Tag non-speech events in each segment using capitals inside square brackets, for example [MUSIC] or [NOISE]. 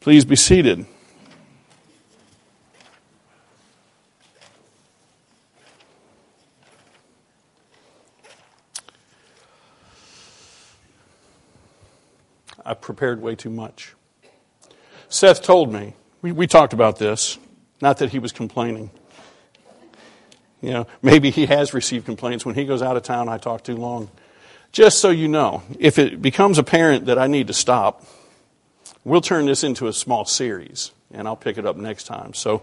Please be seated. I prepared way too much. Seth told me, we, we talked about this, not that he was complaining. You know, maybe he has received complaints. When he goes out of town, I talk too long. Just so you know, if it becomes apparent that I need to stop, we'll turn this into a small series, and I'll pick it up next time. So,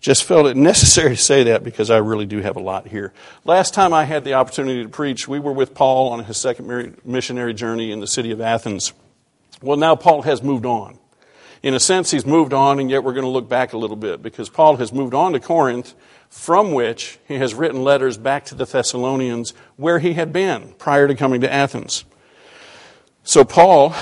just felt it [LAUGHS] necessary to say that because I really do have a lot here. Last time I had the opportunity to preach, we were with Paul on his second missionary journey in the city of Athens. Well, now Paul has moved on. In a sense, he's moved on, and yet we're going to look back a little bit because Paul has moved on to Corinth, from which he has written letters back to the Thessalonians where he had been prior to coming to Athens. So, Paul,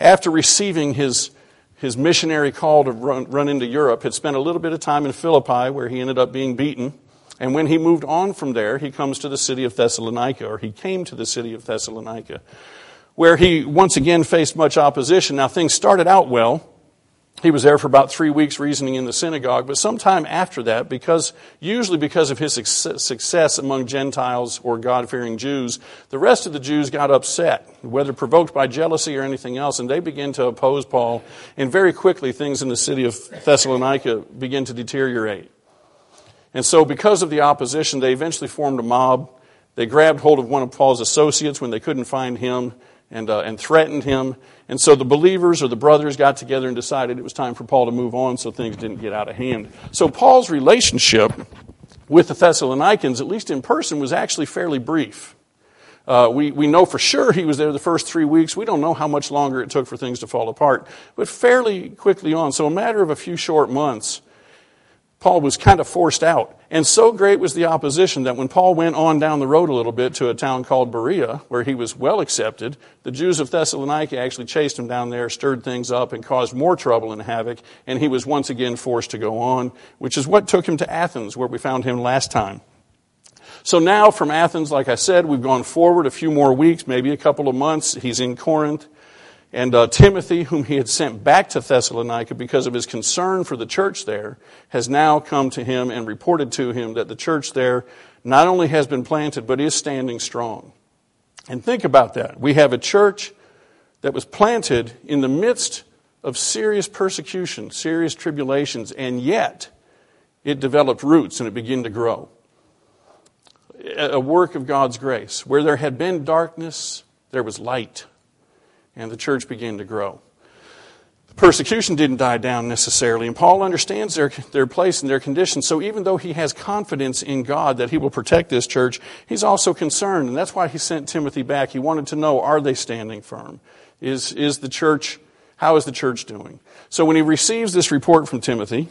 after receiving his, his missionary call to run, run into Europe, had spent a little bit of time in Philippi where he ended up being beaten. And when he moved on from there, he comes to the city of Thessalonica, or he came to the city of Thessalonica, where he once again faced much opposition. Now, things started out well. He was there for about three weeks reasoning in the synagogue, but sometime after that, because usually because of his success among Gentiles or God fearing Jews, the rest of the Jews got upset, whether provoked by jealousy or anything else, and they began to oppose Paul. And very quickly, things in the city of Thessalonica began to deteriorate. And so, because of the opposition, they eventually formed a mob. They grabbed hold of one of Paul's associates when they couldn't find him and, uh, and threatened him. And so the believers or the brothers got together and decided it was time for Paul to move on so things didn't get out of hand. So Paul's relationship with the Thessalonians, at least in person, was actually fairly brief. Uh, we, we know for sure he was there the first three weeks. We don't know how much longer it took for things to fall apart, but fairly quickly on. So, a matter of a few short months, Paul was kind of forced out. And so great was the opposition that when Paul went on down the road a little bit to a town called Berea, where he was well accepted, the Jews of Thessalonica actually chased him down there, stirred things up, and caused more trouble and havoc, and he was once again forced to go on, which is what took him to Athens, where we found him last time. So now from Athens, like I said, we've gone forward a few more weeks, maybe a couple of months. He's in Corinth. And uh, Timothy, whom he had sent back to Thessalonica because of his concern for the church there, has now come to him and reported to him that the church there not only has been planted, but is standing strong. And think about that. We have a church that was planted in the midst of serious persecution, serious tribulations, and yet it developed roots and it began to grow. A work of God's grace. Where there had been darkness, there was light and the church began to grow. The persecution didn't die down necessarily, and Paul understands their, their place and their condition. So even though he has confidence in God that he will protect this church, he's also concerned, and that's why he sent Timothy back. He wanted to know are they standing firm? Is, is the church, how is the church doing? So when he receives this report from Timothy,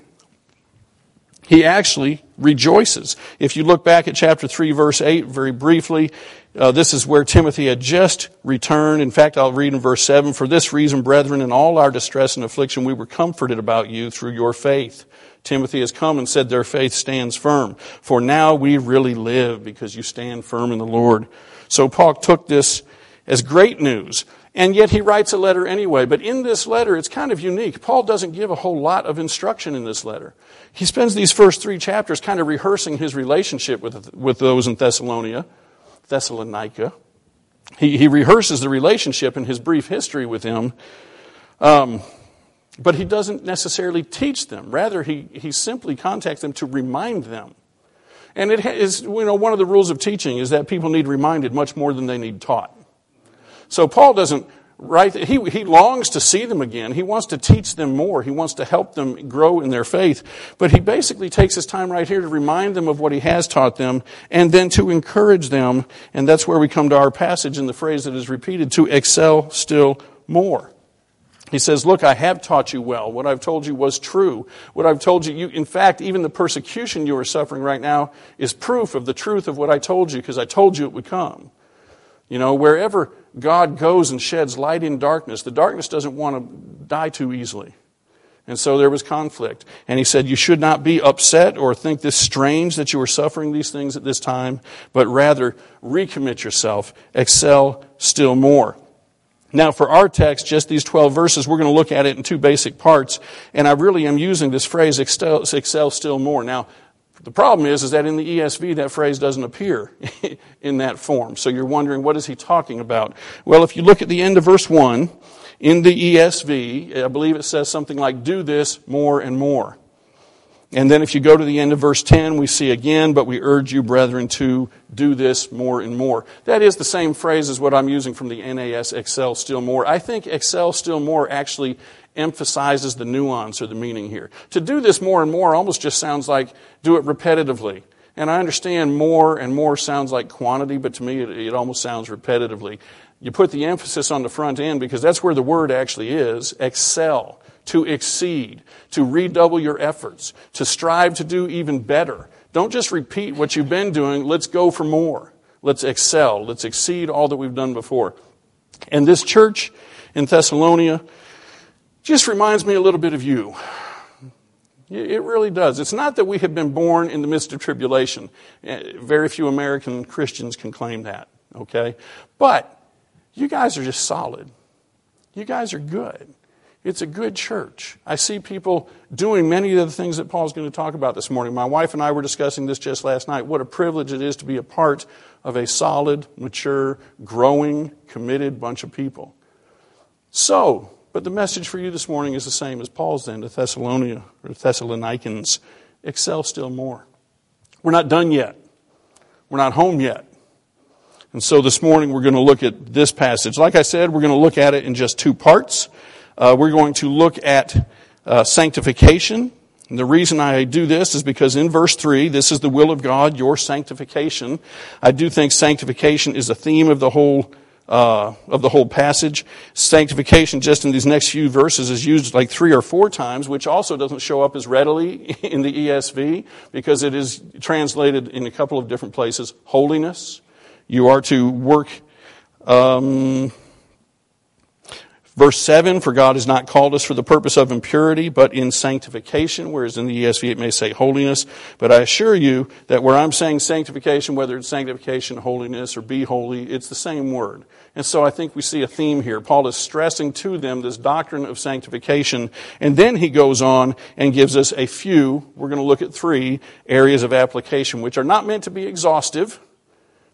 he actually rejoices. If you look back at chapter 3, verse 8, very briefly, uh, this is where Timothy had just returned. In fact, I'll read in verse 7 For this reason, brethren, in all our distress and affliction, we were comforted about you through your faith. Timothy has come and said their faith stands firm. For now we really live because you stand firm in the Lord. So Paul took this as great news. And yet he writes a letter anyway. But in this letter, it's kind of unique. Paul doesn't give a whole lot of instruction in this letter. He spends these first three chapters kind of rehearsing his relationship with, with those in Thessalonica, Thessalonica. He, he rehearses the relationship in his brief history with them. Um, but he doesn't necessarily teach them. Rather, he, he simply contacts them to remind them. And it is, you know, one of the rules of teaching is that people need reminded much more than they need taught. So Paul doesn't write, he, he longs to see them again. He wants to teach them more. He wants to help them grow in their faith. But he basically takes his time right here to remind them of what he has taught them and then to encourage them. And that's where we come to our passage in the phrase that is repeated to excel still more. He says, Look, I have taught you well. What I've told you was true. What I've told you, you, in fact, even the persecution you are suffering right now is proof of the truth of what I told you because I told you it would come. You know, wherever God goes and sheds light in darkness, the darkness doesn't want to die too easily. And so there was conflict. And he said, You should not be upset or think this strange that you are suffering these things at this time, but rather recommit yourself, excel still more. Now, for our text, just these 12 verses, we're going to look at it in two basic parts. And I really am using this phrase, excel, excel still more. Now, the problem is, is that in the ESV, that phrase doesn't appear [LAUGHS] in that form. So you're wondering, what is he talking about? Well, if you look at the end of verse 1, in the ESV, I believe it says something like, do this more and more. And then if you go to the end of verse 10, we see again, but we urge you, brethren, to do this more and more. That is the same phrase as what I'm using from the NAS Excel still more. I think Excel still more actually emphasizes the nuance or the meaning here. To do this more and more almost just sounds like do it repetitively. And I understand more and more sounds like quantity, but to me it, it almost sounds repetitively. You put the emphasis on the front end because that's where the word actually is excel to exceed, to redouble your efforts, to strive to do even better. Don't just repeat what you've been doing. Let's go for more. Let's excel. Let's exceed all that we've done before. And this church in Thessalonica just reminds me a little bit of you. It really does. It's not that we have been born in the midst of tribulation. Eh, very few American Christians can claim that, okay? But you guys are just solid. You guys are good. It's a good church. I see people doing many of the things that Paul's going to talk about this morning. My wife and I were discussing this just last night. What a privilege it is to be a part of a solid, mature, growing, committed bunch of people. So, but the message for you this morning is the same as Paul's then to Thessalonica or Thessalonians. Excel still more. We're not done yet. We're not home yet. And so this morning we're going to look at this passage. Like I said, we're going to look at it in just two parts. Uh, we're going to look at uh, sanctification. And the reason I do this is because in verse 3, this is the will of God, your sanctification. I do think sanctification is a theme of the whole uh, of the whole passage. Sanctification, just in these next few verses, is used like three or four times, which also doesn't show up as readily [LAUGHS] in the ESV because it is translated in a couple of different places. Holiness. You are to work. Um, Verse 7, for God has not called us for the purpose of impurity, but in sanctification, whereas in the ESV it may say holiness. But I assure you that where I'm saying sanctification, whether it's sanctification, holiness, or be holy, it's the same word. And so I think we see a theme here. Paul is stressing to them this doctrine of sanctification, and then he goes on and gives us a few, we're going to look at three areas of application, which are not meant to be exhaustive,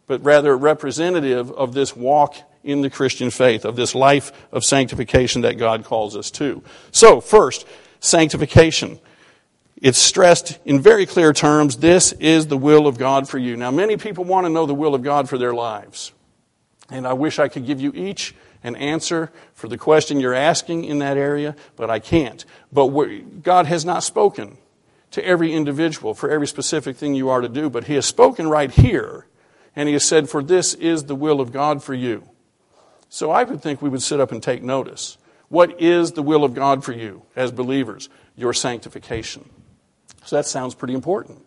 but rather representative of this walk in the Christian faith, of this life of sanctification that God calls us to. So, first, sanctification. It's stressed in very clear terms this is the will of God for you. Now, many people want to know the will of God for their lives. And I wish I could give you each an answer for the question you're asking in that area, but I can't. But God has not spoken to every individual for every specific thing you are to do, but He has spoken right here, and He has said, For this is the will of God for you. So I would think we would sit up and take notice. What is the will of God for you as believers? Your sanctification. So that sounds pretty important.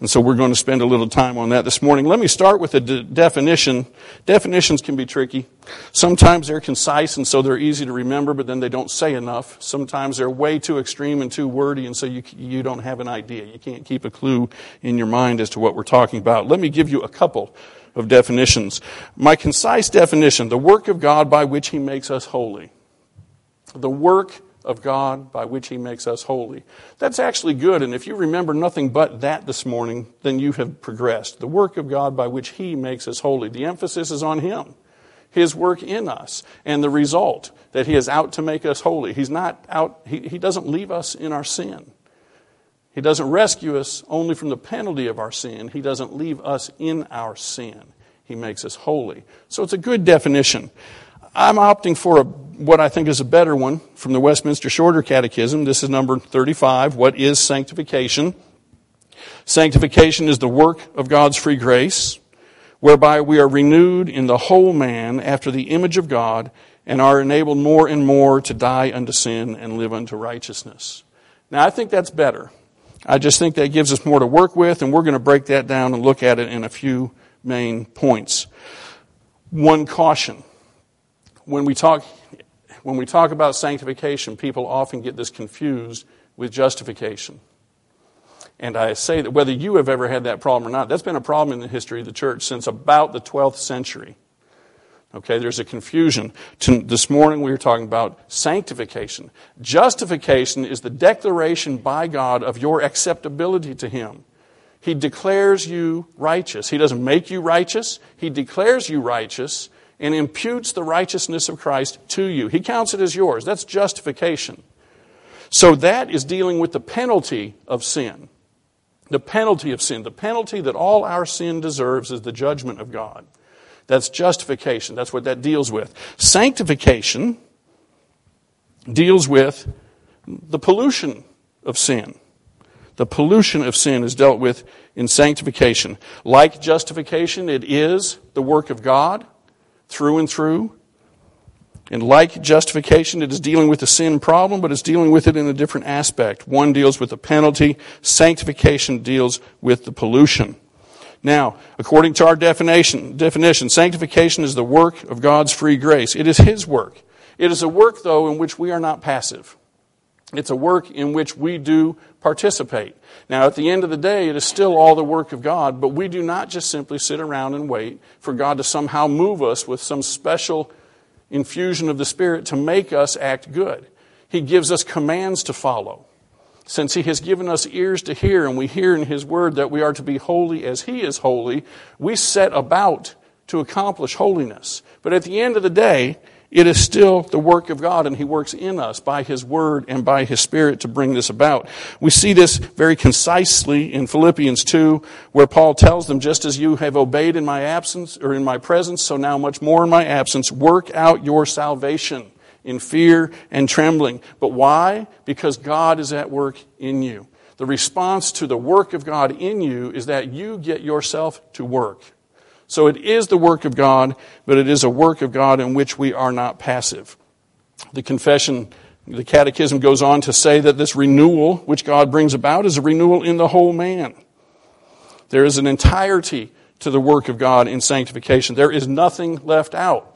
And so we're going to spend a little time on that this morning. Let me start with a de- definition. Definitions can be tricky. Sometimes they're concise and so they're easy to remember, but then they don't say enough. Sometimes they're way too extreme and too wordy and so you, you don't have an idea. You can't keep a clue in your mind as to what we're talking about. Let me give you a couple of definitions. My concise definition, the work of God by which He makes us holy. The work of God by which He makes us holy. That's actually good, and if you remember nothing but that this morning, then you have progressed. The work of God by which He makes us holy. The emphasis is on Him, His work in us, and the result that He is out to make us holy. He's not out, He, he doesn't leave us in our sin. He doesn't rescue us only from the penalty of our sin. He doesn't leave us in our sin. He makes us holy. So it's a good definition. I'm opting for a, what I think is a better one from the Westminster Shorter Catechism. This is number 35. What is sanctification? Sanctification is the work of God's free grace, whereby we are renewed in the whole man after the image of God and are enabled more and more to die unto sin and live unto righteousness. Now, I think that's better. I just think that gives us more to work with, and we're going to break that down and look at it in a few main points. One caution. When we talk, when we talk about sanctification, people often get this confused with justification. And I say that whether you have ever had that problem or not, that's been a problem in the history of the church since about the 12th century. Okay, there's a confusion. This morning we were talking about sanctification. Justification is the declaration by God of your acceptability to Him. He declares you righteous. He doesn't make you righteous, He declares you righteous and imputes the righteousness of Christ to you. He counts it as yours. That's justification. So that is dealing with the penalty of sin. The penalty of sin. The penalty that all our sin deserves is the judgment of God. That's justification. That's what that deals with. Sanctification deals with the pollution of sin. The pollution of sin is dealt with in sanctification. Like justification, it is the work of God through and through. And like justification, it is dealing with the sin problem, but it's dealing with it in a different aspect. One deals with the penalty, sanctification deals with the pollution. Now, according to our definition, definition, sanctification is the work of God's free grace. It is His work. It is a work, though, in which we are not passive. It's a work in which we do participate. Now, at the end of the day, it is still all the work of God, but we do not just simply sit around and wait for God to somehow move us with some special infusion of the Spirit to make us act good. He gives us commands to follow since he has given us ears to hear and we hear in his word that we are to be holy as he is holy, we set about to accomplish holiness. But at the end of the day, it is still the work of God, and He works in us by His Word and by His Spirit to bring this about. We see this very concisely in Philippians 2, where Paul tells them, Just as you have obeyed in my absence, or in my presence, so now much more in my absence, work out your salvation in fear and trembling. But why? Because God is at work in you. The response to the work of God in you is that you get yourself to work. So it is the work of God, but it is a work of God in which we are not passive. The confession, the catechism goes on to say that this renewal which God brings about is a renewal in the whole man. There is an entirety to the work of God in sanctification. There is nothing left out.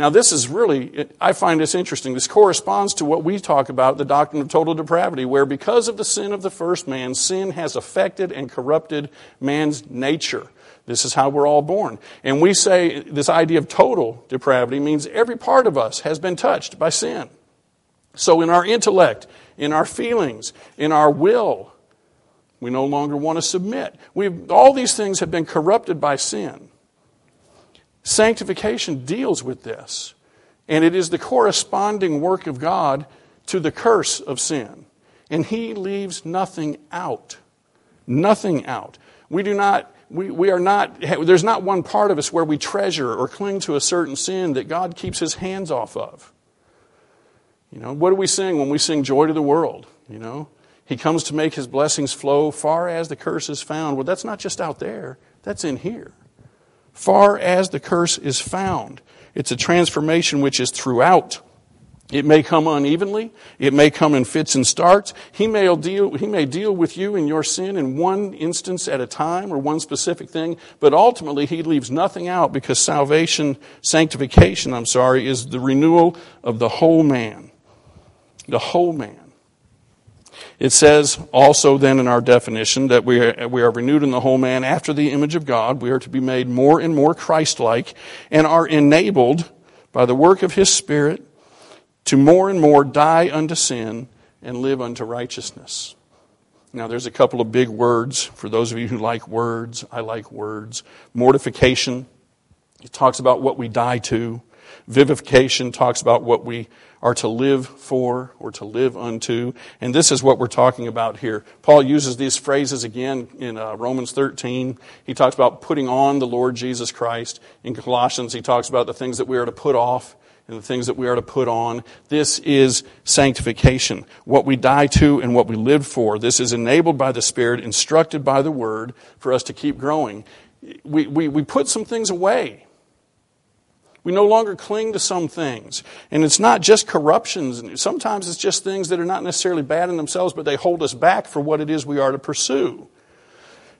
Now, this is really, I find this interesting. This corresponds to what we talk about, the doctrine of total depravity, where because of the sin of the first man, sin has affected and corrupted man's nature. This is how we're all born. And we say this idea of total depravity means every part of us has been touched by sin. So, in our intellect, in our feelings, in our will, we no longer want to submit. We've, all these things have been corrupted by sin. Sanctification deals with this, and it is the corresponding work of God to the curse of sin. And He leaves nothing out. Nothing out. We do not, we, we are not, there's not one part of us where we treasure or cling to a certain sin that God keeps His hands off of. You know, what do we sing when we sing Joy to the World? You know, He comes to make His blessings flow far as the curse is found. Well, that's not just out there, that's in here far as the curse is found. It's a transformation which is throughout. It may come unevenly. It may come in fits and starts. He may deal, he may deal with you in your sin in one instance at a time or one specific thing, but ultimately he leaves nothing out because salvation, sanctification, I'm sorry, is the renewal of the whole man. The whole man. It says also then in our definition that we are, we are renewed in the whole man after the image of God. We are to be made more and more Christ like and are enabled by the work of His Spirit to more and more die unto sin and live unto righteousness. Now, there's a couple of big words for those of you who like words. I like words. Mortification, it talks about what we die to. Vivification talks about what we are to live for or to live unto. And this is what we're talking about here. Paul uses these phrases again in uh, Romans 13. He talks about putting on the Lord Jesus Christ. In Colossians, he talks about the things that we are to put off and the things that we are to put on. This is sanctification. What we die to and what we live for. This is enabled by the Spirit, instructed by the Word for us to keep growing. We, we, we put some things away we no longer cling to some things. And it's not just corruptions. Sometimes it's just things that are not necessarily bad in themselves, but they hold us back for what it is we are to pursue.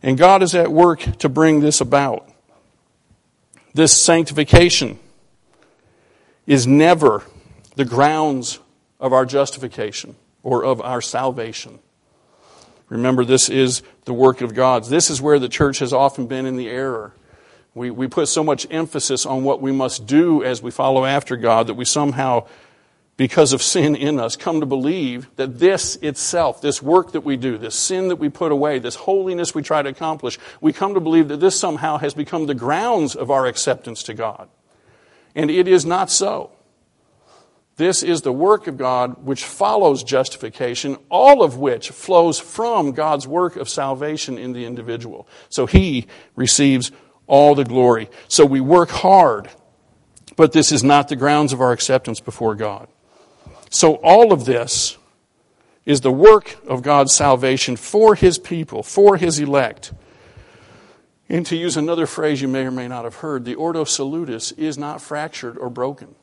And God is at work to bring this about. This sanctification is never the grounds of our justification or of our salvation. Remember, this is the work of God. This is where the church has often been in the error We, we put so much emphasis on what we must do as we follow after God that we somehow, because of sin in us, come to believe that this itself, this work that we do, this sin that we put away, this holiness we try to accomplish, we come to believe that this somehow has become the grounds of our acceptance to God. And it is not so. This is the work of God which follows justification, all of which flows from God's work of salvation in the individual. So he receives all the glory. So we work hard, but this is not the grounds of our acceptance before God. So all of this is the work of God's salvation for his people, for his elect. And to use another phrase you may or may not have heard, the Ordo Salutis is not fractured or broken.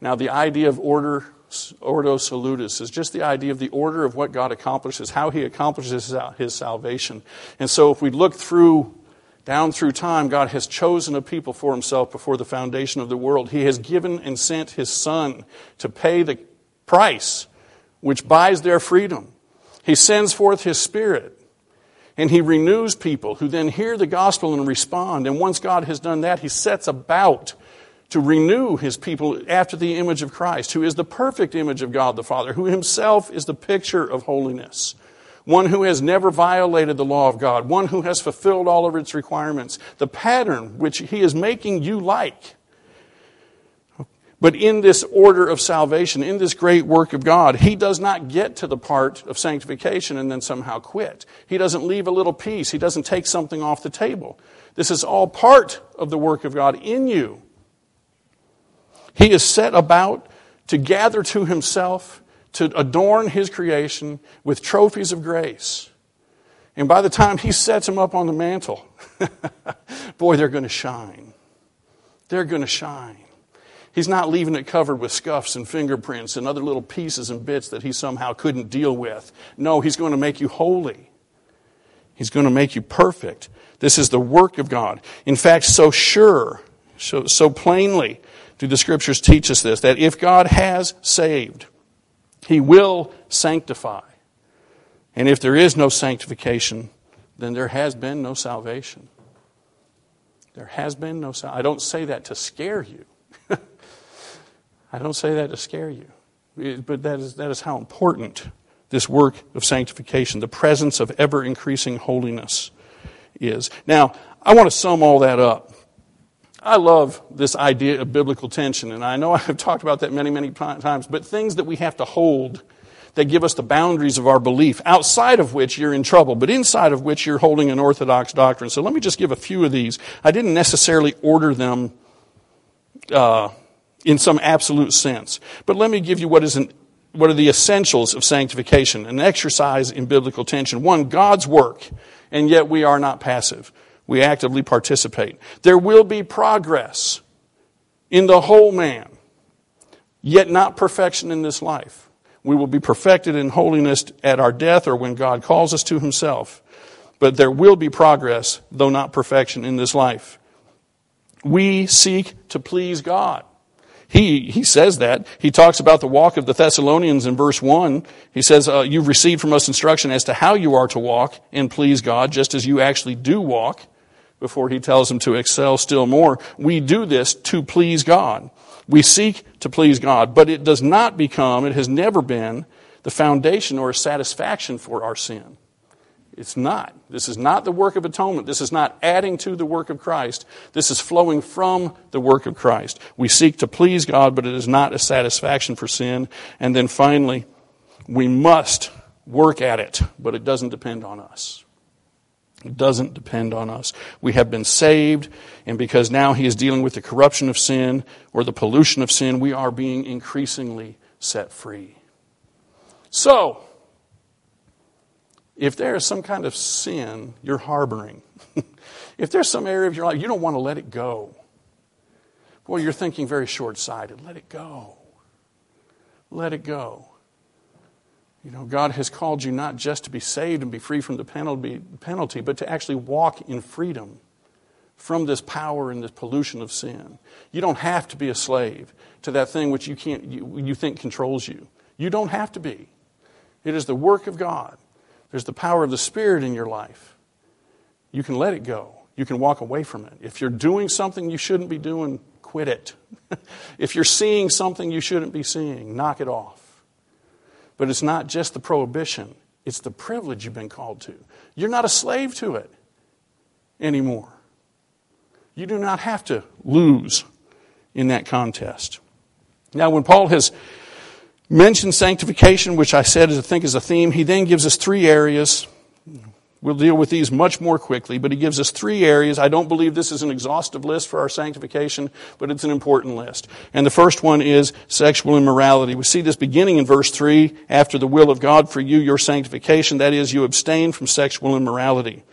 Now, the idea of order, ordo salutis, is just the idea of the order of what God accomplishes, how He accomplishes His salvation. And so, if we look through, down through time, God has chosen a people for Himself before the foundation of the world. He has given and sent His Son to pay the price which buys their freedom. He sends forth His Spirit. And he renews people who then hear the gospel and respond. And once God has done that, he sets about to renew his people after the image of Christ, who is the perfect image of God the Father, who himself is the picture of holiness. One who has never violated the law of God, one who has fulfilled all of its requirements, the pattern which he is making you like. But in this order of salvation, in this great work of God, he does not get to the part of sanctification and then somehow quit. He doesn't leave a little piece. He doesn't take something off the table. This is all part of the work of God in you. He is set about to gather to himself, to adorn his creation with trophies of grace. And by the time he sets them up on the mantle, [LAUGHS] boy, they're going to shine. They're going to shine. He's not leaving it covered with scuffs and fingerprints and other little pieces and bits that he somehow couldn't deal with. No, he's going to make you holy. He's going to make you perfect. This is the work of God. In fact, so sure, so, so plainly, do the scriptures teach us this that if God has saved, he will sanctify. And if there is no sanctification, then there has been no salvation. There has been no salvation. I don't say that to scare you. [LAUGHS] I don't say that to scare you. But that is, that is how important this work of sanctification, the presence of ever increasing holiness, is. Now, I want to sum all that up I love this idea of biblical tension, and I know [LAUGHS] I've talked about that many, many times, but things that we have to hold that give us the boundaries of our belief, outside of which you're in trouble, but inside of which you're holding an orthodox doctrine. So let me just give a few of these. I didn't necessarily order them uh, in some absolute sense, but let me give you what is an what are the essentials of sanctification, an exercise in biblical tension. One, God's work, and yet we are not passive. We actively participate. There will be progress in the whole man, yet not perfection in this life. We will be perfected in holiness at our death or when God calls us to himself. But there will be progress, though not perfection in this life. We seek to please God. He, he says that. He talks about the walk of the Thessalonians in verse 1. He says, uh, You've received from us instruction as to how you are to walk and please God, just as you actually do walk before he tells them to excel still more. We do this to please God. We seek to please God, but it does not become, it has never been, the foundation or a satisfaction for our sin. It's not. This is not the work of atonement. This is not adding to the work of Christ. This is flowing from the work of Christ. We seek to please God, but it is not a satisfaction for sin. And then finally, we must work at it, but it doesn't depend on us. It doesn't depend on us. We have been saved, and because now He is dealing with the corruption of sin or the pollution of sin, we are being increasingly set free. So, if there is some kind of sin you're harboring, [LAUGHS] if there's some area of your life you don't want to let it go, boy, you're thinking very short sighted. Let it go. Let it go. You know, God has called you not just to be saved and be free from the penalty, but to actually walk in freedom from this power and this pollution of sin. You don't have to be a slave to that thing which you, can't, you, you think controls you. You don't have to be. It is the work of God. There's the power of the Spirit in your life. You can let it go. You can walk away from it. If you're doing something you shouldn't be doing, quit it. [LAUGHS] if you're seeing something you shouldn't be seeing, knock it off. But it's not just the prohibition, it's the privilege you've been called to. You're not a slave to it anymore. You do not have to lose in that contest. Now, when Paul has mentioned sanctification, which I said I think is a theme, he then gives us three areas We'll deal with these much more quickly, but he gives us three areas. I don't believe this is an exhaustive list for our sanctification, but it's an important list. And the first one is sexual immorality. We see this beginning in verse 3 after the will of God for you, your sanctification, that is, you abstain from sexual immorality.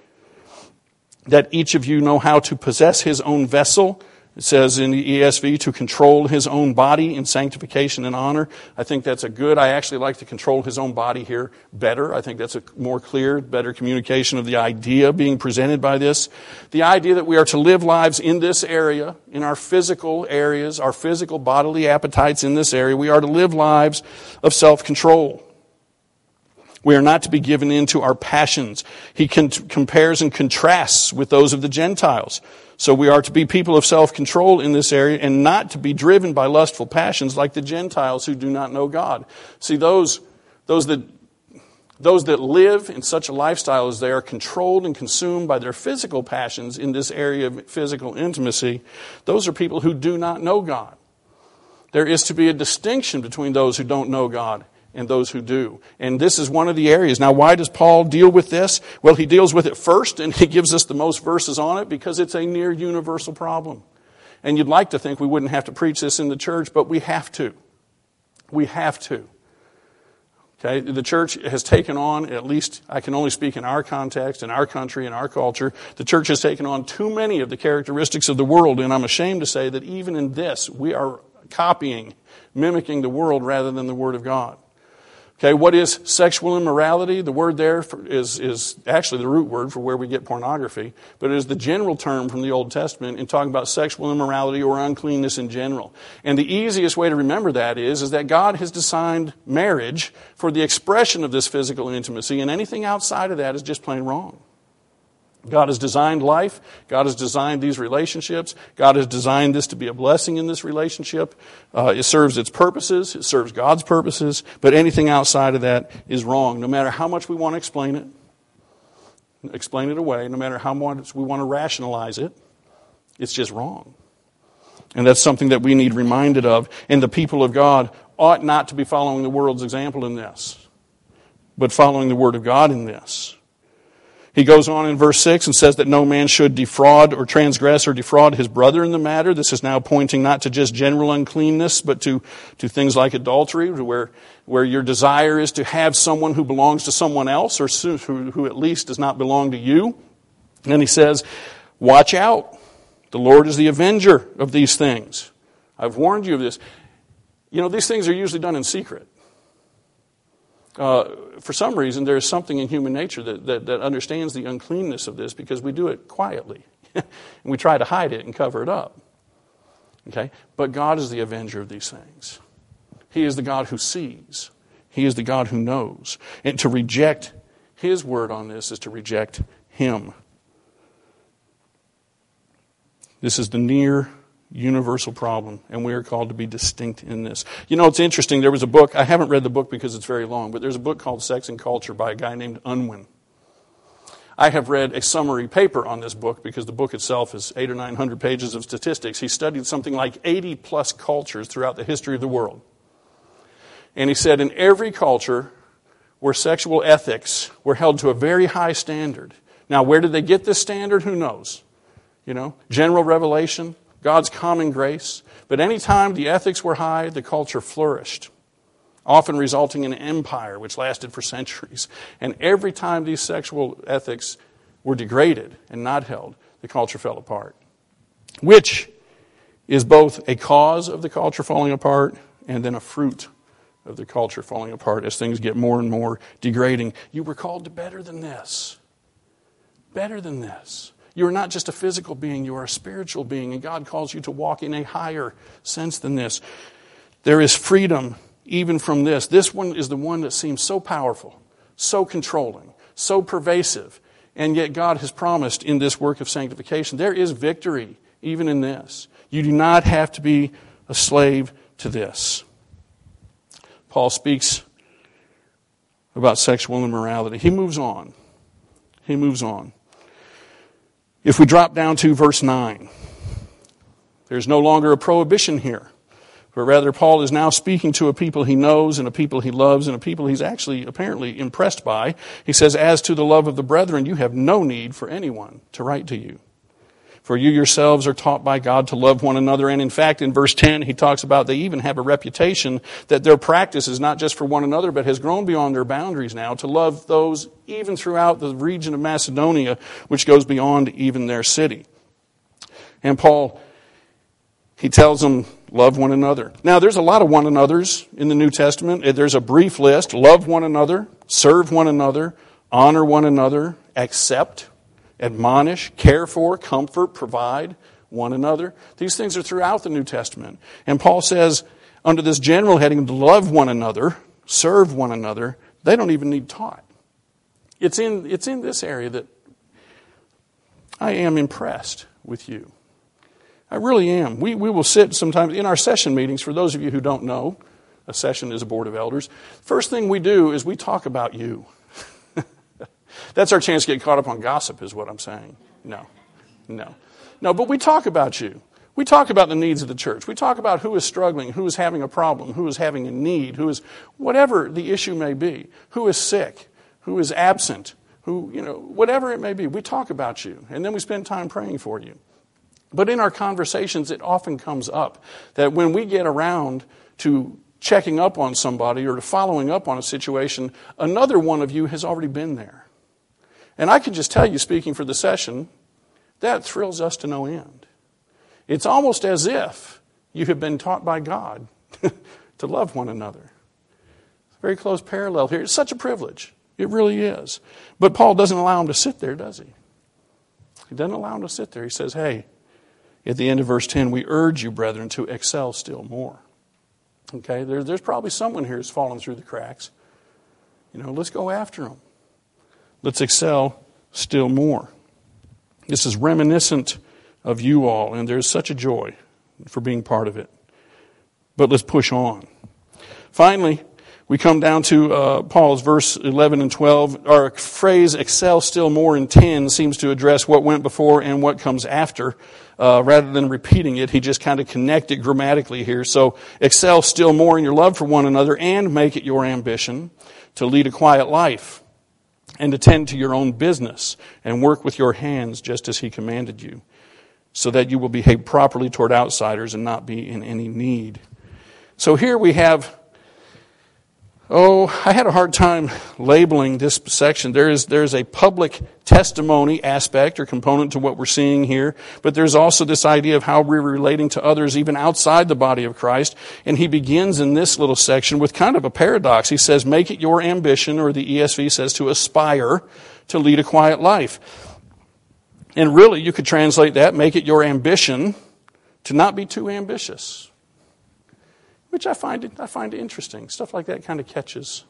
That each of you know how to possess his own vessel it says in the ESV to control his own body in sanctification and honor. I think that's a good. I actually like to control his own body here better. I think that's a more clear, better communication of the idea being presented by this. The idea that we are to live lives in this area, in our physical areas, our physical bodily appetites in this area. We are to live lives of self control. We are not to be given in to our passions. He compares and contrasts with those of the Gentiles. So we are to be people of self-control in this area and not to be driven by lustful passions like the Gentiles who do not know God. See, those, those that, those that live in such a lifestyle as they are controlled and consumed by their physical passions in this area of physical intimacy, those are people who do not know God. There is to be a distinction between those who don't know God and those who do. And this is one of the areas. Now, why does Paul deal with this? Well, he deals with it first, and he gives us the most verses on it because it's a near universal problem. And you'd like to think we wouldn't have to preach this in the church, but we have to. We have to. Okay, the church has taken on, at least I can only speak in our context, in our country, in our culture, the church has taken on too many of the characteristics of the world, and I'm ashamed to say that even in this, we are copying, mimicking the world rather than the Word of God. Okay, what is sexual immorality? The word there is, is actually the root word for where we get pornography, but it is the general term from the Old Testament in talking about sexual immorality or uncleanness in general. And the easiest way to remember that is, is that God has designed marriage for the expression of this physical intimacy, and anything outside of that is just plain wrong. God has designed life. God has designed these relationships. God has designed this to be a blessing in this relationship. Uh, it serves its purposes. It serves God's purposes. But anything outside of that is wrong. No matter how much we want to explain it, explain it away, no matter how much we want to rationalize it, it's just wrong. And that's something that we need reminded of. And the people of God ought not to be following the world's example in this, but following the Word of God in this. He goes on in verse 6 and says that no man should defraud or transgress or defraud his brother in the matter. This is now pointing not to just general uncleanness, but to, to things like adultery, where, where your desire is to have someone who belongs to someone else or who, who at least does not belong to you. And he says, watch out. The Lord is the avenger of these things. I've warned you of this. You know, these things are usually done in secret uh, for some reason, there is something in human nature that, that, that understands the uncleanness of this because we do it quietly. [LAUGHS] and we try to hide it and cover it up. Okay? But God is the avenger of these things. He is the God who sees, He is the God who knows. And to reject His word on this is to reject Him. This is the near universal problem, and we are called to be distinct in this. You know, it's interesting. There was a book, I haven't read the book because it's very long, but there's a book called Sex and Culture by a guy named Unwin. I have read a summary paper on this book because the book itself is eight or nine hundred pages of statistics. He studied something like 80 plus cultures throughout the history of the world. And he said in every culture where sexual ethics were held to a very high standard. Now, where did they get this standard? Who knows? You know, general revelation, God's common grace. But anytime the ethics were high, the culture flourished, often resulting in an empire which lasted for centuries. And every time these sexual ethics were degraded and not held, the culture fell apart. Which is both a cause of the culture falling apart and then a fruit of the culture falling apart as things get more and more degrading. You were called to better than this. Better than this. You are not just a physical being, you are a spiritual being, and God calls you to walk in a higher sense than this. There is freedom even from this. This one is the one that seems so powerful, so controlling, so pervasive And yet, God has promised in this work of sanctification, there is victory even in this. You do not have to be a slave to this. Paul speaks about sexual immorality. He moves on. He moves on. If we drop down to verse 9, there's no longer a prohibition here, but rather Paul is now speaking to a people he knows and a people he loves and a people he's actually apparently impressed by. He says, As to the love of the brethren, you have no need for anyone to write to you. For you yourselves are taught by God to love one another. And in fact, in verse 10, he talks about they even have a reputation that their practice is not just for one another, but has grown beyond their boundaries now to love those even throughout the region of Macedonia, which goes beyond even their city. And Paul, he tells them, love one another. Now, there's a lot of one another's in the New Testament. There's a brief list love one another, serve one another, honor one another, accept admonish, care for, comfort, provide one another. These things are throughout the New Testament. And Paul says, under this general heading, to love one another, serve one another, they don't even need taught. It's in, it's in this area that I am impressed with you. I really am. We, we will sit sometimes in our session meetings, for those of you who don't know, a session is a board of elders. First thing we do is we talk about you. That's our chance to get caught up on gossip, is what I'm saying. No, no. No, but we talk about you. We talk about the needs of the church. We talk about who is struggling, who is having a problem, who is having a need, who is, whatever the issue may be, who is sick, who is absent, who, you know, whatever it may be. We talk about you, and then we spend time praying for you. But in our conversations, it often comes up that when we get around to checking up on somebody or to following up on a situation, another one of you has already been there. And I can just tell you, speaking for the session, that thrills us to no end. It's almost as if you have been taught by God [LAUGHS] to love one another. Very close parallel here. It's such a privilege. It really is. But Paul doesn't allow him to sit there, does he? He doesn't allow him to sit there. He says, hey, at the end of verse 10, we urge you, brethren, to excel still more. Okay, there, there's probably someone here who's fallen through the cracks. You know, let's go after them let's excel still more. This is reminiscent of you all, and there's such a joy for being part of it. But let's push on. Finally, we come down to uh, Paul's verse 11 and 12. Our phrase excel still more in 10 seems to address what went before and what comes after. Uh, rather than repeating it, he just kind of connected grammatically here. So excel still more in your love for one another and make it your ambition to lead a quiet life and attend to your own business and work with your hands just as he commanded you, so that you will behave properly toward outsiders and not be in any need. So here we have Oh, I had a hard time labeling this section. There is, there's a public testimony aspect or component to what we're seeing here, but there's also this idea of how we're relating to others even outside the body of Christ. And he begins in this little section with kind of a paradox. He says, make it your ambition, or the ESV says to aspire to lead a quiet life. And really, you could translate that, make it your ambition to not be too ambitious which I find, I find interesting. Stuff like that kind of catches.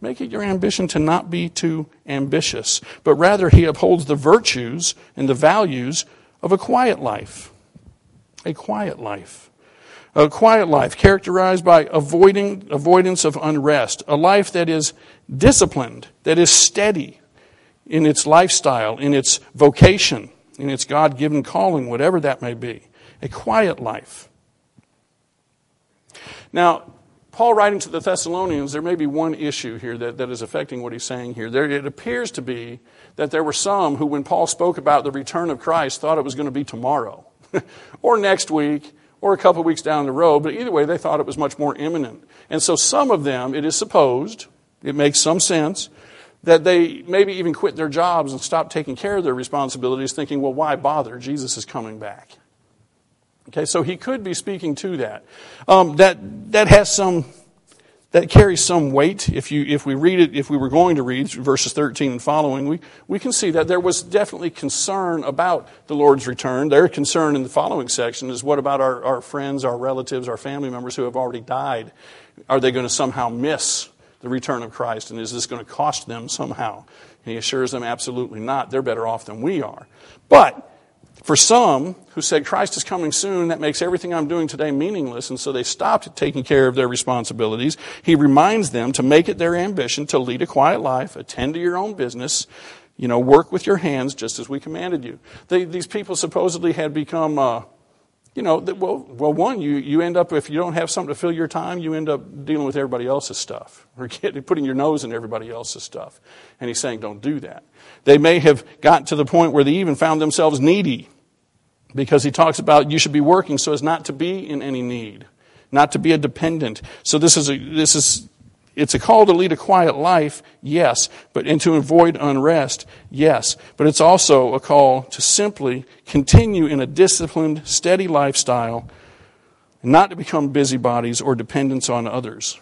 Make it your ambition to not be too ambitious, but rather he upholds the virtues and the values of a quiet life. A quiet life. A quiet life characterized by avoiding, avoidance of unrest. A life that is disciplined, that is steady in its lifestyle, in its vocation, in its God given calling, whatever that may be. A quiet life. Now, Paul writing to the Thessalonians, there may be one issue here that, that is affecting what he's saying here. There, it appears to be that there were some who, when Paul spoke about the return of Christ, thought it was going to be tomorrow, [LAUGHS] or next week, or a couple of weeks down the road, but either way, they thought it was much more imminent. And so some of them, it is supposed, it makes some sense, that they maybe even quit their jobs and stopped taking care of their responsibilities, thinking, well, why bother? Jesus is coming back. Okay, so he could be speaking to that. Um, that that has some that carries some weight. If you if we read it, if we were going to read verses 13 and following, we, we can see that there was definitely concern about the Lord's return. Their concern in the following section is what about our, our friends, our relatives, our family members who have already died? Are they going to somehow miss the return of Christ, and is this going to cost them somehow? And he assures them absolutely not. They're better off than we are. But for some who said Christ is coming soon, that makes everything I'm doing today meaningless, and so they stopped taking care of their responsibilities. He reminds them to make it their ambition to lead a quiet life, attend to your own business, you know, work with your hands just as we commanded you. They, these people supposedly had become, uh, you know, well, well, one, you, you end up, if you don't have something to fill your time, you end up dealing with everybody else's stuff, [LAUGHS] or get, putting your nose in everybody else's stuff. And he's saying, don't do that. They may have gotten to the point where they even found themselves needy because he talks about you should be working so as not to be in any need, not to be a dependent. So this is a, this is it's a call to lead a quiet life, yes, but and to avoid unrest, yes. But it's also a call to simply continue in a disciplined, steady lifestyle, not to become busybodies or dependents on others.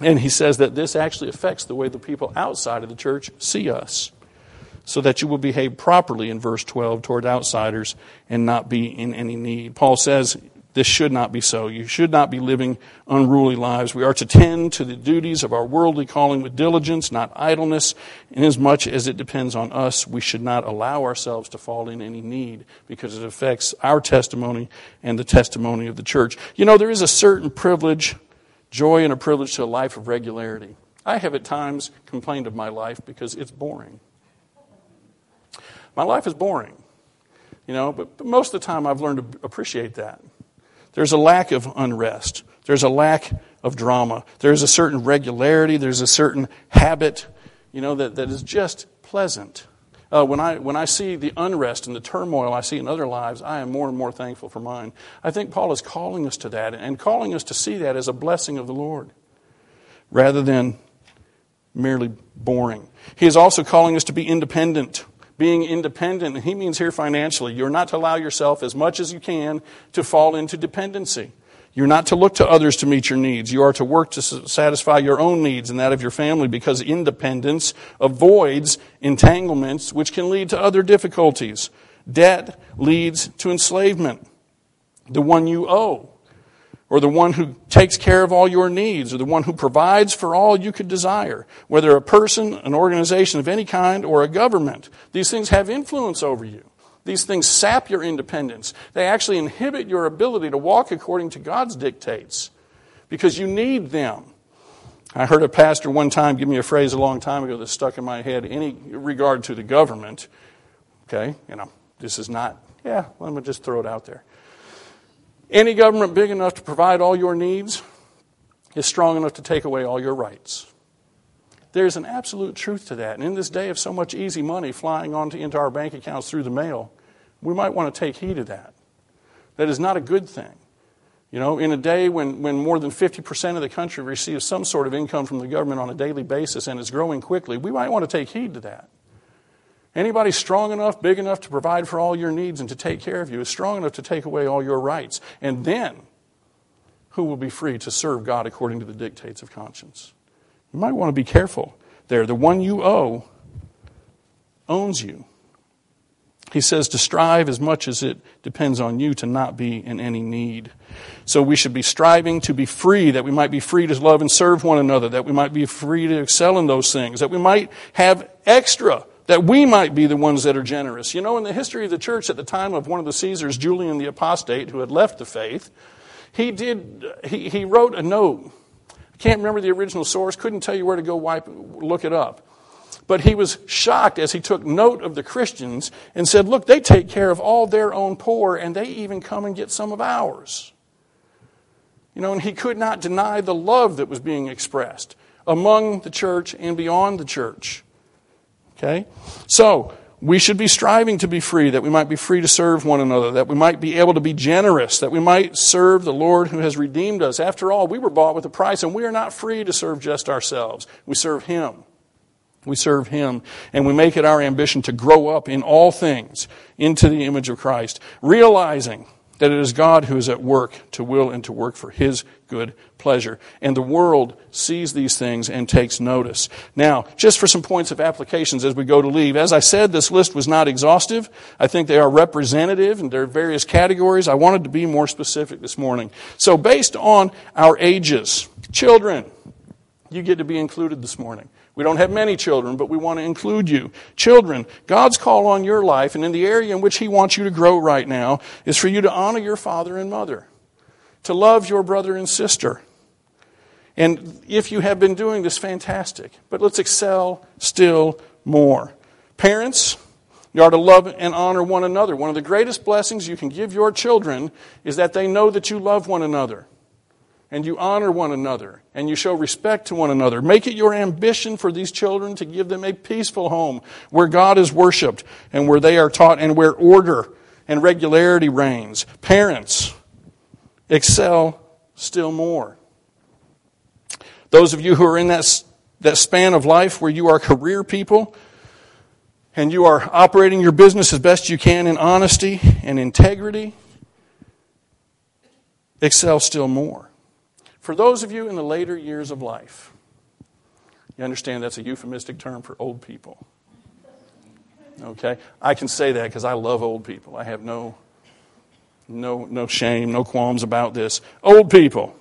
And he says that this actually affects the way the people outside of the church see us so that you will behave properly in verse 12 toward outsiders and not be in any need. Paul says this should not be so. You should not be living unruly lives. We are to tend to the duties of our worldly calling with diligence, not idleness. Inasmuch as it depends on us, we should not allow ourselves to fall in any need because it affects our testimony and the testimony of the church. You know, there is a certain privilege, joy, and a privilege to a life of regularity. I have at times complained of my life because it's boring. My life is boring, you know, but, but most of the time I've learned to appreciate that. There's a lack of unrest. There's a lack of drama. There's a certain regularity. There's a certain habit, you know, that, that is just pleasant. Uh, when, I, when I see the unrest and the turmoil I see in other lives, I am more and more thankful for mine. I think Paul is calling us to that and calling us to see that as a blessing of the Lord rather than merely boring. He is also calling us to be independent being independent, and he means here financially. You're not to allow yourself as much as you can to fall into dependency. You're not to look to others to meet your needs. You are to work to satisfy your own needs and that of your family because independence avoids entanglements which can lead to other difficulties. Debt leads to enslavement. The one you owe or the one who takes care of all your needs, or the one who provides for all you could desire, whether a person, an organization of any kind, or a government. These things have influence over you. These things sap your independence. They actually inhibit your ability to walk according to God's dictates because you need them. I heard a pastor one time give me a phrase a long time ago that stuck in my head, any regard to the government. Okay, you know, this is not, yeah, let me just throw it out there. Any government big enough to provide all your needs is strong enough to take away all your rights. There's an absolute truth to that. And in this day of so much easy money flying onto, into our bank accounts through the mail, we might want to take heed of that. That is not a good thing. You know, in a day when, when more than 50% of the country receives some sort of income from the government on a daily basis and is growing quickly, we might want to take heed to that. Anybody strong enough, big enough to provide for all your needs and to take care of you is strong enough to take away all your rights. And then, who will be free to serve God according to the dictates of conscience? You might want to be careful there. The one you owe owns you. He says to strive as much as it depends on you to not be in any need. So we should be striving to be free, that we might be free to love and serve one another, that we might be free to excel in those things, that we might have extra that we might be the ones that are generous. You know, in the history of the church at the time of one of the Caesars, Julian the Apostate, who had left the faith, he did, he, he wrote a note. I can't remember the original source, couldn't tell you where to go wipe, look it up. But he was shocked as he took note of the Christians and said, Look, they take care of all their own poor, and they even come and get some of ours. You know, and he could not deny the love that was being expressed among the church and beyond the church. Okay? So, we should be striving to be free, that we might be free to serve one another, that we might be able to be generous, that we might serve the Lord who has redeemed us. After all, we were bought with a price, and we are not free to serve just ourselves. We serve Him. We serve Him, and we make it our ambition to grow up in all things into the image of Christ, realizing that it is God who is at work to will and to work for His good pleasure. And the world sees these things and takes notice. Now, just for some points of applications as we go to leave. As I said, this list was not exhaustive. I think they are representative and there are various categories. I wanted to be more specific this morning. So based on our ages, children, You get to be included this morning. We don't have many children, but we want to include you. Children, God's call on your life, and in the area in which He wants you to grow right now, is for you to honor your father and mother, to love your brother and sister. And if you have been doing this, fantastic. But let's excel still more. Parents, you are to love and honor one another. One of the greatest blessings you can give your children is that they know that you love one another and you honor one another and you show respect to one another. Make it your ambition for these children to give them a peaceful home where God is worshiped and where they are taught and where order and regularity reigns. Parents, excel still more. Those of you who are in that, that span of life where you are career people and you are operating your business as best you can in honesty and integrity, excel still more. For those of you in the later years of life, you understand that's a euphemistic term for old people. Okay? I can say that because I love old people. I have no, no, no shame, no qualms about this. Old people,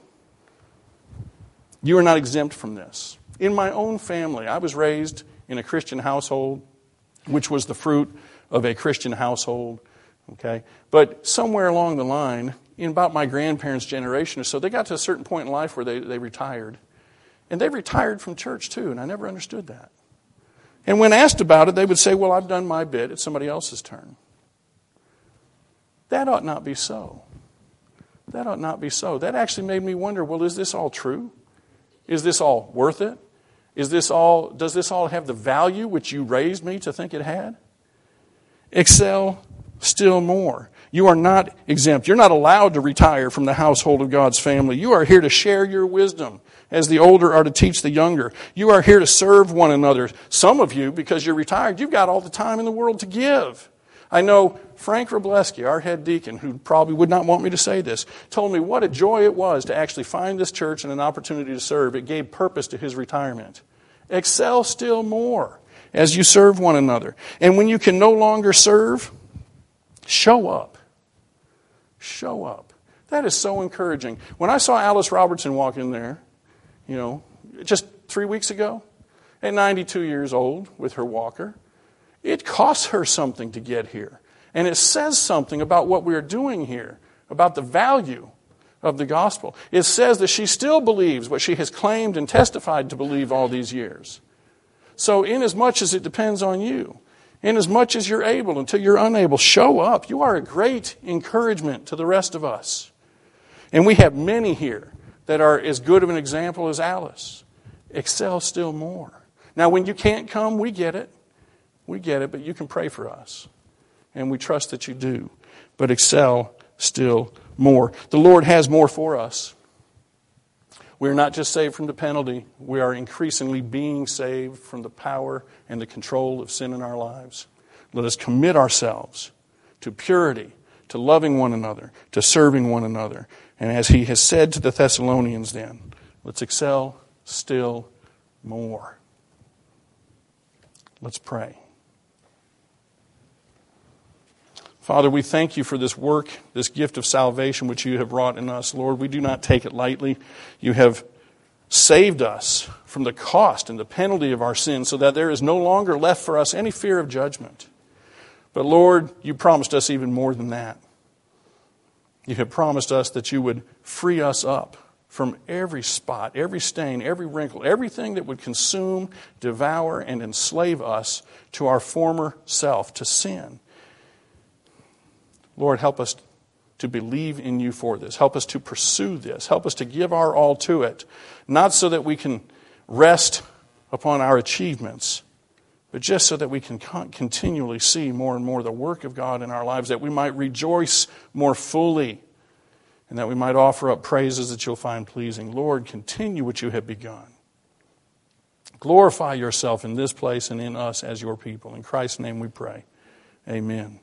you are not exempt from this. In my own family, I was raised in a Christian household, which was the fruit of a Christian household. Okay? But somewhere along the line, in about my grandparents' generation or so, they got to a certain point in life where they, they retired. And they retired from church too, and I never understood that. And when asked about it, they would say, Well, I've done my bit, it's somebody else's turn. That ought not be so. That ought not be so. That actually made me wonder well, is this all true? Is this all worth it? Is this all, does this all have the value which you raised me to think it had? Excel still more. You are not exempt. You're not allowed to retire from the household of God's family. You are here to share your wisdom as the older are to teach the younger. You are here to serve one another. Some of you, because you're retired, you've got all the time in the world to give. I know Frank Robleski, our head deacon, who probably would not want me to say this, told me what a joy it was to actually find this church and an opportunity to serve. It gave purpose to his retirement. Excel still more as you serve one another. And when you can no longer serve, show up. Show up. That is so encouraging. When I saw Alice Robertson walk in there, you know, just three weeks ago, at 92 years old with her walker, it costs her something to get here. And it says something about what we are doing here, about the value of the gospel. It says that she still believes what she has claimed and testified to believe all these years. So, inasmuch as it depends on you, in as much as you're able until you're unable. Show up. You are a great encouragement to the rest of us. And we have many here that are as good of an example as Alice. Excel still more. Now, when you can't come, we get it. We get it, but you can pray for us. And we trust that you do. But excel still more. The Lord has more for us. We are not just saved from the penalty, we are increasingly being saved from the power and the control of sin in our lives. Let us commit ourselves to purity, to loving one another, to serving one another. And as he has said to the Thessalonians, then, let's excel still more. Let's pray. Father, we thank you for this work, this gift of salvation which you have wrought in us. Lord, we do not take it lightly. You have saved us from the cost and the penalty of our sins so that there is no longer left for us any fear of judgment. But Lord, you promised us even more than that. You have promised us that you would free us up from every spot, every stain, every wrinkle, everything that would consume, devour, and enslave us to our former self, to sin. Lord, help us to believe in you for this. Help us to pursue this. Help us to give our all to it, not so that we can rest upon our achievements, but just so that we can continually see more and more the work of God in our lives, that we might rejoice more fully, and that we might offer up praises that you'll find pleasing. Lord, continue what you have begun. Glorify yourself in this place and in us as your people. In Christ's name we pray. Amen.